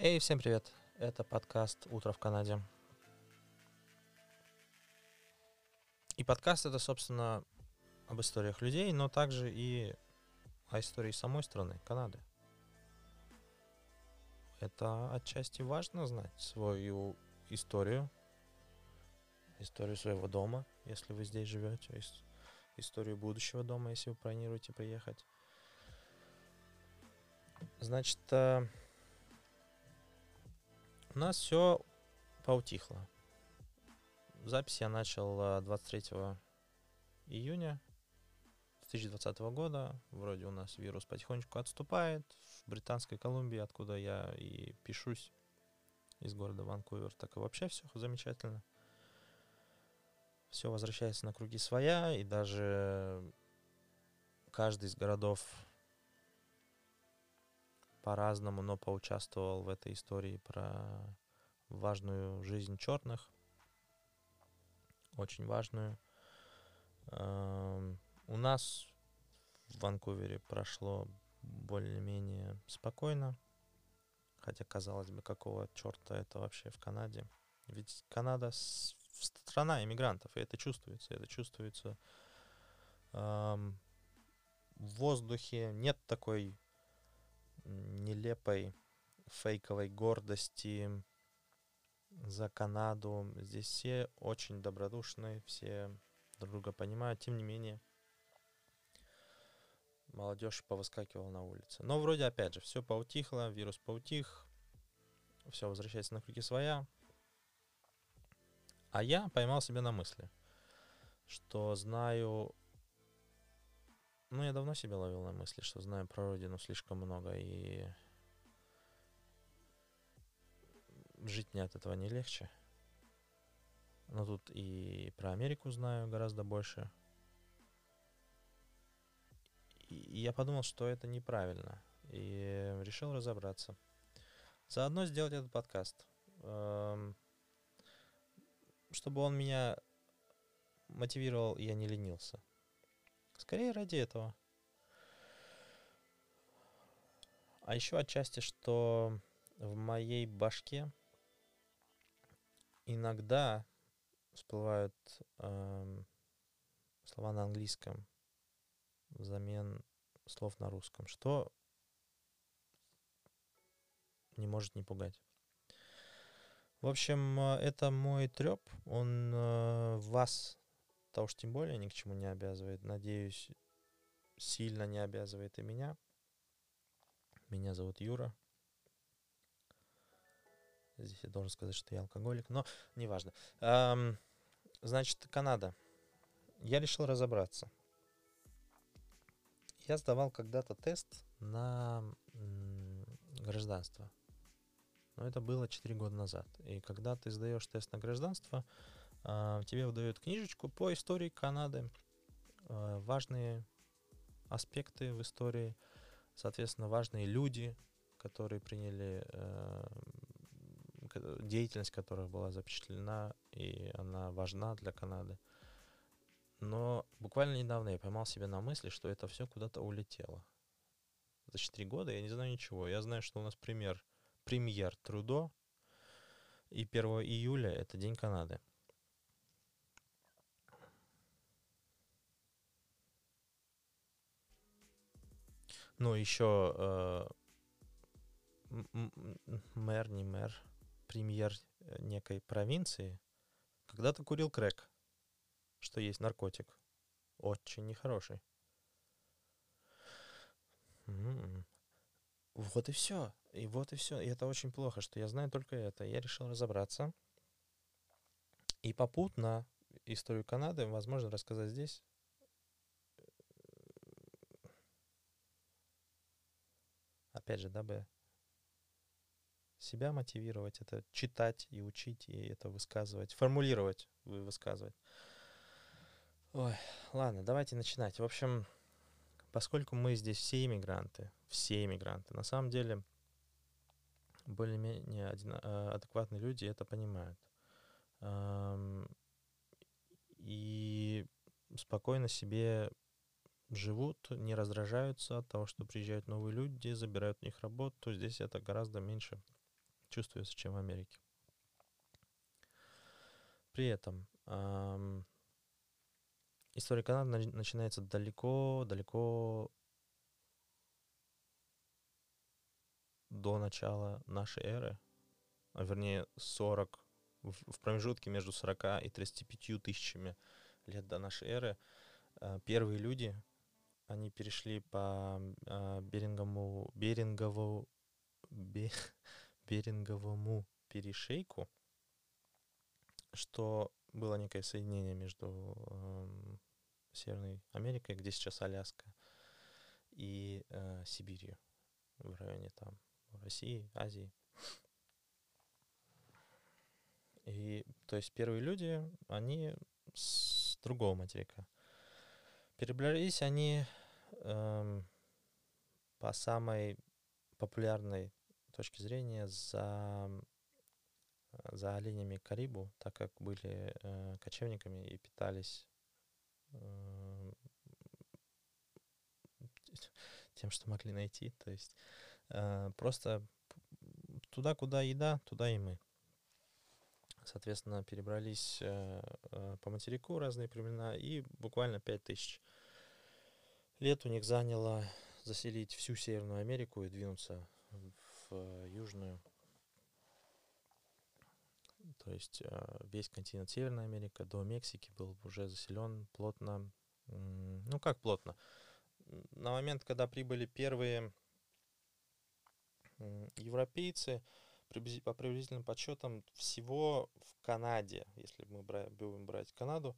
Эй, всем привет! Это подкаст «Утро в Канаде». И подкаст это, собственно, об историях людей, но также и о истории самой страны, Канады. Это отчасти важно знать свою историю, историю своего дома, если вы здесь живете, историю будущего дома, если вы планируете приехать. Значит, э, у нас все поутихло. Запись я начал 23 э, июня 2020 года. Вроде у нас вирус потихонечку отступает. В Британской Колумбии, откуда я и пишусь, из города Ванкувер, так и вообще все замечательно. Все возвращается на круги своя, и даже каждый из городов по-разному, но поучаствовал в этой истории про важную жизнь черных, очень важную. Эм, у нас в Ванкувере прошло более-менее спокойно, хотя, казалось бы, какого черта это вообще в Канаде. Ведь Канада страна иммигрантов, и это чувствуется, это чувствуется эм, в воздухе. Нет такой нелепой фейковой гордости за Канаду. Здесь все очень добродушные, все друг друга понимают. Тем не менее, молодежь повыскакивала на улице. Но вроде, опять же, все поутихло, вирус поутих, все возвращается на круги своя. А я поймал себя на мысли, что знаю ну, я давно себя ловил на мысли, что знаю про родину слишком много, и жить мне от этого не легче. Но тут и про Америку знаю гораздо больше. И я подумал, что это неправильно. И решил разобраться. Заодно сделать этот подкаст. Эм, чтобы он меня мотивировал, и я не ленился. Скорее ради этого. А еще отчасти, что в моей башке иногда всплывают э, слова на английском взамен слов на русском, что не может не пугать. В общем, э, это мой треп, он э, вас то уж тем более ни к чему не обязывает. Надеюсь, сильно не обязывает и меня. Меня зовут Юра. Здесь я должен сказать, что я алкоголик, но неважно. Эм, значит, Канада. Я решил разобраться. Я сдавал когда-то тест на гражданство. Но это было 4 года назад. И когда ты сдаешь тест на гражданство, тебе выдают книжечку по истории Канады, а, важные аспекты в истории, соответственно, важные люди, которые приняли э, деятельность которых была запечатлена, и она важна для Канады. Но буквально недавно я поймал себя на мысли, что это все куда-то улетело. За 4 года я не знаю ничего. Я знаю, что у нас пример, премьер Трудо, и 1 июля это День Канады. Ну, еще э, мэр, не мэр, премьер э, некой провинции когда-то курил крэк, что есть наркотик. Очень нехороший. М-м-м. Вот и все. И вот и все. И это очень плохо, что я знаю только это. Я решил разобраться. И попутно историю Канады, возможно, рассказать здесь. Опять же, дабы себя мотивировать, это читать и учить, и это высказывать, формулировать, высказывать. Ой, ладно, давайте начинать. В общем, поскольку мы здесь все иммигранты, все иммигранты, на самом деле более-менее э, адекватные люди это понимают. И спокойно себе живут, не раздражаются от того, что приезжают новые люди, забирают у них работу, здесь это гораздо меньше чувствуется, чем в Америке. При этом эм, история Канады начинается далеко-далеко до начала нашей эры, а вернее 40, в, в промежутке между 40 и 35 тысячами лет до нашей эры, э, первые люди, они перешли по э, Берингову, Берингову, Бе, Беринговому перешейку, что было некое соединение между э, Северной Америкой, где сейчас Аляска, и э, Сибирью в районе там России, Азии. И то есть первые люди, они с другого материка. Перебрались они эм, по самой популярной точке зрения за, за оленями Карибу, так как были э, кочевниками и питались э, тем, что могли найти. То есть э, просто туда, куда еда, туда и мы. Соответственно, перебрались э, э, по материку разные племена, и буквально 5000 лет у них заняло заселить всю Северную Америку и двинуться в э, Южную. То есть э, весь континент Северная Америка до Мексики был уже заселен плотно. Ну как плотно? На момент, когда прибыли первые европейцы, по приблизительным подсчетам, всего в Канаде, если мы будем брать Канаду,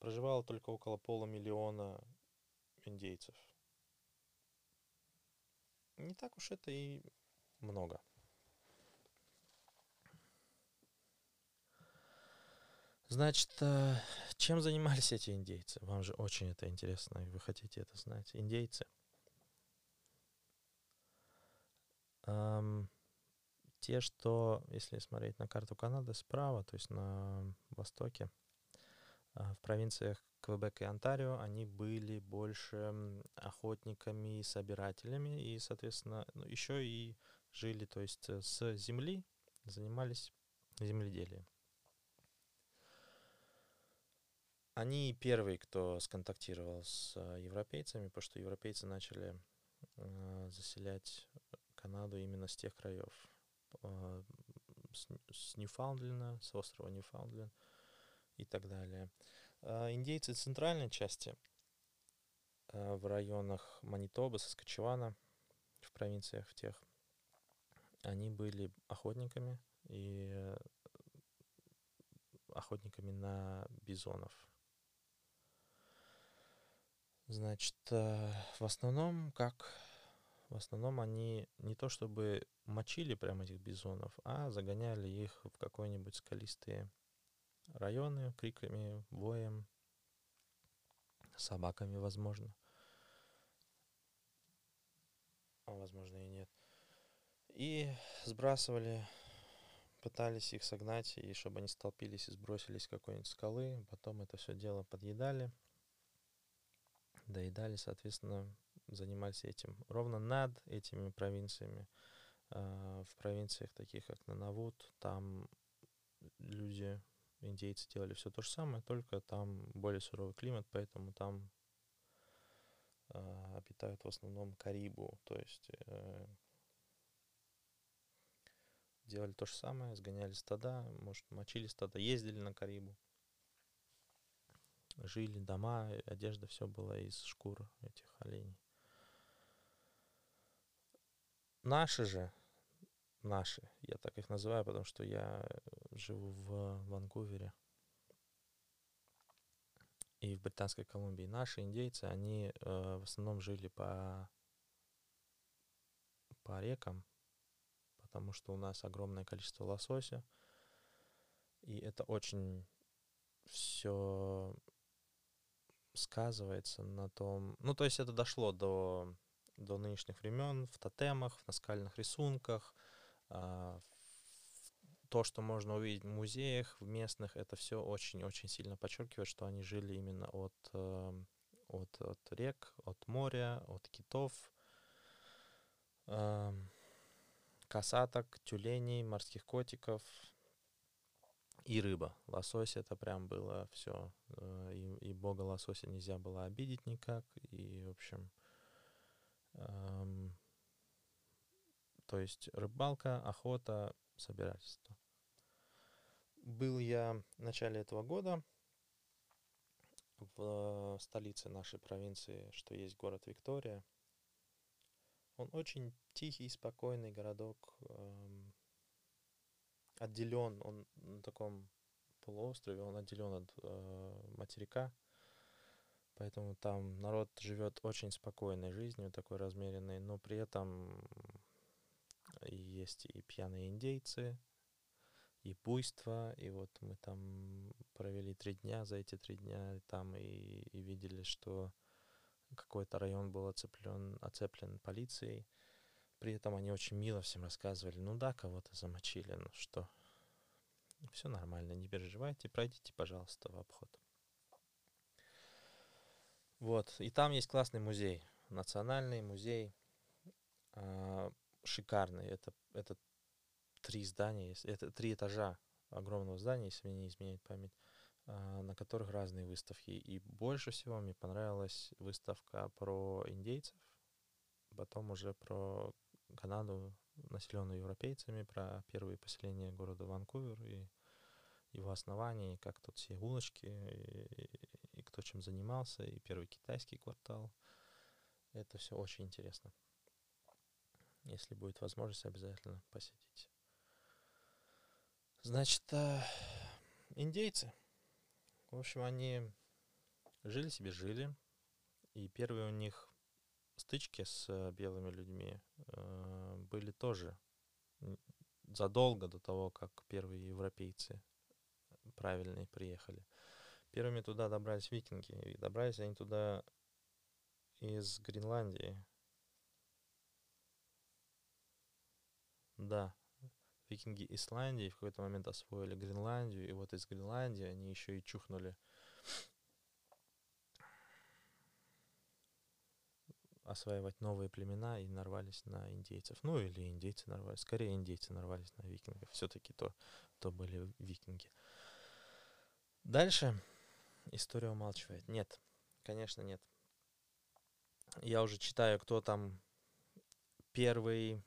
проживало только около полумиллиона индейцев. Не так уж это и много. Значит, э, чем занимались эти индейцы? Вам же очень это интересно, и вы хотите это знать. Индейцы. Эм, те, что, если смотреть на карту Канады справа, то есть на востоке, э, в провинциях Квебек и Онтарио, они были больше охотниками и собирателями, и, соответственно, ну, еще и жили, то есть э, с земли занимались земледелием. Они первые, кто сконтактировал с э, европейцами, потому что европейцы начали э, заселять Канаду именно с тех краев. Э, с, с Ньюфаундленда, с острова Ньюфаундленд и так далее. Э, индейцы центральной части э, в районах Манитобы, Саскачевана, в провинциях в тех, они были охотниками и э, охотниками на бизонов. Значит, э, в основном, как в основном они не то чтобы мочили прямо этих бизонов, а загоняли их в какой-нибудь скалистые районы криками, воем, собаками, возможно. А возможно и нет. И сбрасывали, пытались их согнать, и чтобы они столпились и сбросились с какой-нибудь скалы. Потом это все дело подъедали доедали, соответственно, занимались этим. Ровно над этими провинциями, э, в провинциях таких, как Нанавут, там люди, индейцы делали все то же самое, только там более суровый климат, поэтому там э, обитают в основном Карибу, то есть э, делали то же самое, сгоняли стада, может, мочили стада, ездили на Карибу жили, дома, одежда, все было из шкур этих оленей. Наши же, наши, я так их называю, потому что я живу в Ванкувере. И в Британской Колумбии. Наши индейцы, они э, в основном жили по, по рекам, потому что у нас огромное количество лосося, и это очень все сказывается на том... Ну, то есть это дошло до, до нынешних времен в тотемах, в наскальных рисунках, э, то, что можно увидеть в музеях, в местных, это все очень-очень сильно подчеркивает, что они жили именно от, э, от, от рек, от моря, от китов. Э, касаток, тюленей, морских котиков и рыба. Лосось это прям было все. Э, и, и бога лосося нельзя было обидеть никак. И, в общем, эм, то есть рыбалка, охота, собирательство. Был я в начале этого года в столице нашей провинции, что есть город Виктория. Он очень тихий, спокойный городок, эм, отделен, он на таком полуострове, он отделен от э, материка, поэтому там народ живет очень спокойной жизнью, такой размеренной, но при этом есть и пьяные индейцы, и буйство, и вот мы там провели три дня, за эти три дня там и, и видели, что какой-то район был оцеплен, оцеплен полицией. При этом они очень мило всем рассказывали, ну да, кого-то замочили, ну что, все нормально, не переживайте, пройдите, пожалуйста, в обход. Вот, и там есть классный музей, национальный музей, э, шикарный, это, это три здания, это три этажа огромного здания, если мне не изменяет память, а, на которых разные выставки. И больше всего мне понравилась выставка про индейцев, потом уже про Канаду, населенную европейцами, про первые поселения города Ванкувер и его основания, и как тут все улочки, и, и, и кто чем занимался, и первый китайский квартал. Это все очень интересно. Если будет возможность, обязательно посетите. Значит, э, индейцы. В общем, они жили себе, жили. И первые у них стычки с э, белыми людьми э, были тоже задолго до того, как первые европейцы правильные приехали. Первыми туда добрались викинги. И добрались они туда из Гренландии. Да, викинги Исландии в какой-то момент освоили Гренландию, и вот из Гренландии они еще и чухнули осваивать новые племена и нарвались на индейцев. Ну, или индейцы нарвались. Скорее, индейцы нарвались на викингов. Все-таки то, то были викинги. Дальше история умалчивает. Нет, конечно, нет. Я уже читаю, кто там первый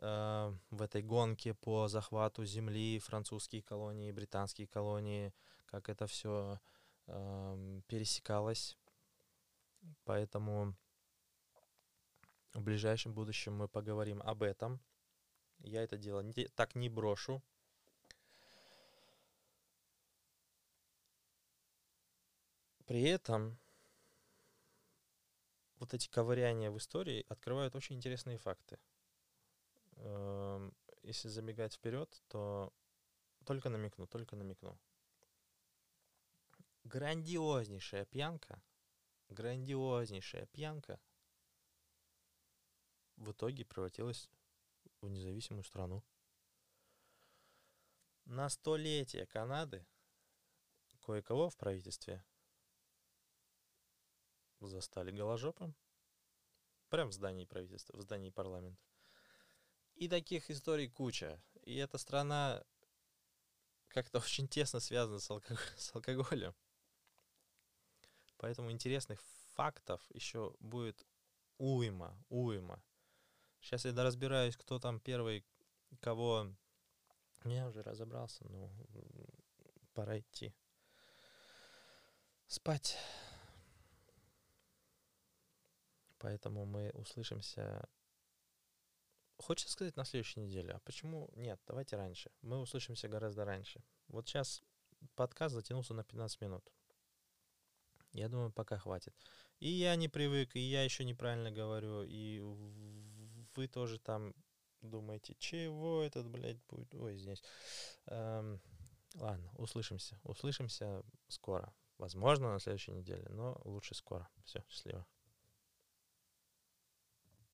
Э, в этой гонке по захвату земли, французские колонии, британские колонии, как это все э, пересекалось. Поэтому в ближайшем будущем мы поговорим об этом. Я это дело не, так не брошу. При этом вот эти ковыряния в истории открывают очень интересные факты. Эм, если забегать вперед, то только намекну, только намекну. Грандиознейшая пьянка, грандиознейшая пьянка в итоге превратилась в независимую страну. На столетие Канады кое-кого в правительстве застали голожопом. Прям в здании правительства, в здании парламента. И таких историй куча. И эта страна как-то очень тесно связана с, алког... с алкоголем. Поэтому интересных фактов еще будет уйма, уйма. Сейчас я разбираюсь, кто там первый, кого... Я уже разобрался, ну, пора идти. Спать. Поэтому мы услышимся Хочется сказать на следующей неделе. А почему нет? Давайте раньше. Мы услышимся гораздо раньше. Вот сейчас подкаст затянулся на 15 минут. Я думаю, пока хватит. И я не привык, и я еще неправильно говорю, и вы тоже там думаете, чего этот, блядь, будет... Ой, здесь. Эм, ладно, услышимся. Услышимся скоро. Возможно, на следующей неделе, но лучше скоро. Все, счастливо.